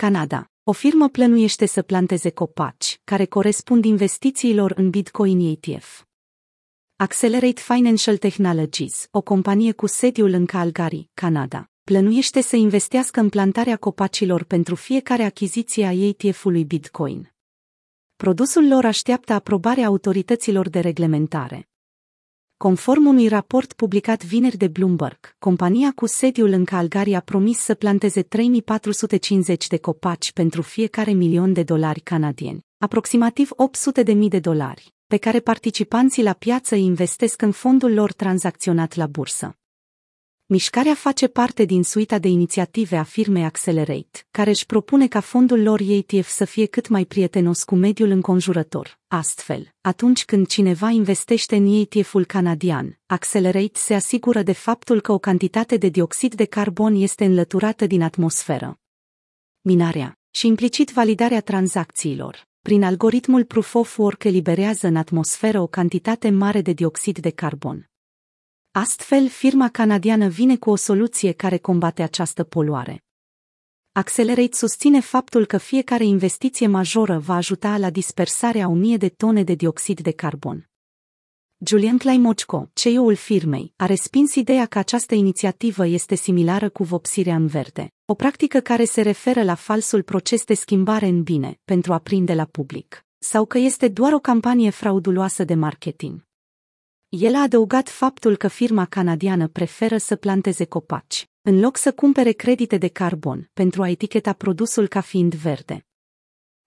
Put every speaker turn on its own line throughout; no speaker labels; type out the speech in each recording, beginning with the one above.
Canada. O firmă plănuiește să planteze copaci, care corespund investițiilor în Bitcoin ETF. Accelerate Financial Technologies, o companie cu sediul în Calgary, Canada, plănuiește să investească în plantarea copacilor pentru fiecare achiziție a ETF-ului Bitcoin. Produsul lor așteaptă aprobarea autorităților de reglementare. Conform unui raport publicat vineri de Bloomberg, compania cu sediul în Calgary a promis să planteze 3450 de copaci pentru fiecare milion de dolari canadieni, aproximativ 800 de mii de dolari, pe care participanții la piață investesc în fondul lor tranzacționat la bursă. Mișcarea face parte din suita de inițiative a firmei Accelerate, care își propune ca fondul lor ETF să fie cât mai prietenos cu mediul înconjurător. Astfel, atunci când cineva investește în ETF-ul canadian, Accelerate se asigură de faptul că o cantitate de dioxid de carbon este înlăturată din atmosferă. Minarea și implicit validarea tranzacțiilor. Prin algoritmul Proof of Work eliberează în atmosferă o cantitate mare de dioxid de carbon. Astfel, firma canadiană vine cu o soluție care combate această poluare. Accelerate susține faptul că fiecare investiție majoră va ajuta la dispersarea 1000 de tone de dioxid de carbon. Julian Claimochko, CEO-ul firmei, a respins ideea că această inițiativă este similară cu vopsirea în verde, o practică care se referă la falsul proces de schimbare în bine pentru a prinde la public, sau că este doar o campanie frauduloasă de marketing. El a adăugat faptul că firma canadiană preferă să planteze copaci, în loc să cumpere credite de carbon, pentru a eticheta produsul ca fiind verde.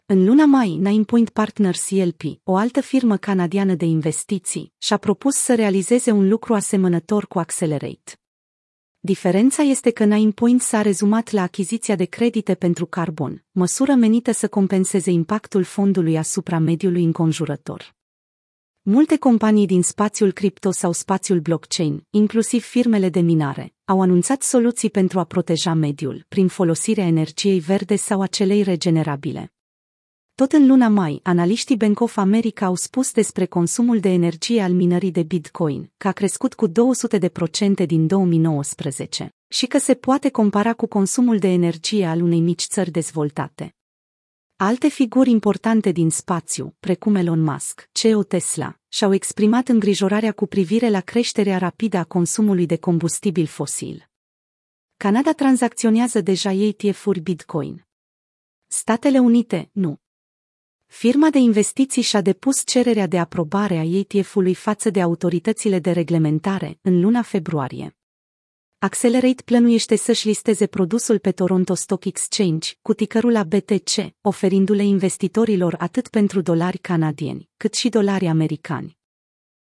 În luna mai, Nine Point Partners CLP, o altă firmă canadiană de investiții, și-a propus să realizeze un lucru asemănător cu Accelerate. Diferența este că Nine Point s-a rezumat la achiziția de credite pentru carbon, măsură menită să compenseze impactul fondului asupra mediului înconjurător. Multe companii din spațiul cripto sau spațiul blockchain, inclusiv firmele de minare, au anunțat soluții pentru a proteja mediul prin folosirea energiei verde sau a celei regenerabile. Tot în luna mai, analiștii Bank of America au spus despre consumul de energie al minării de Bitcoin, că a crescut cu 200% din 2019 și că se poate compara cu consumul de energie al unei mici țări dezvoltate. Alte figuri importante din spațiu, precum Elon Musk, CEO Tesla, și-au exprimat îngrijorarea cu privire la creșterea rapidă a consumului de combustibil fosil. Canada tranzacționează deja ETF-uri Bitcoin. Statele Unite, nu. Firma de investiții și-a depus cererea de aprobare a ETF-ului față de autoritățile de reglementare în luna februarie. Accelerate plănuiește să-și listeze produsul pe Toronto Stock Exchange cu ticărul ABTC, oferindu-le investitorilor atât pentru dolari canadieni, cât și dolari americani.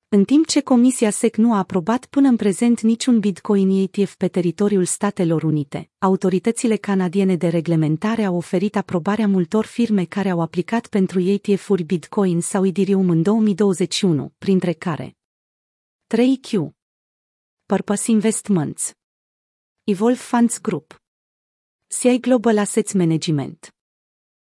În timp ce Comisia SEC nu a aprobat până în prezent niciun Bitcoin ETF pe teritoriul Statelor Unite, autoritățile canadiene de reglementare au oferit aprobarea multor firme care au aplicat pentru ETF-uri Bitcoin sau Ethereum în 2021, printre care 3Q, Purpose Investments. Evolve Funds Group. CI Global Assets Management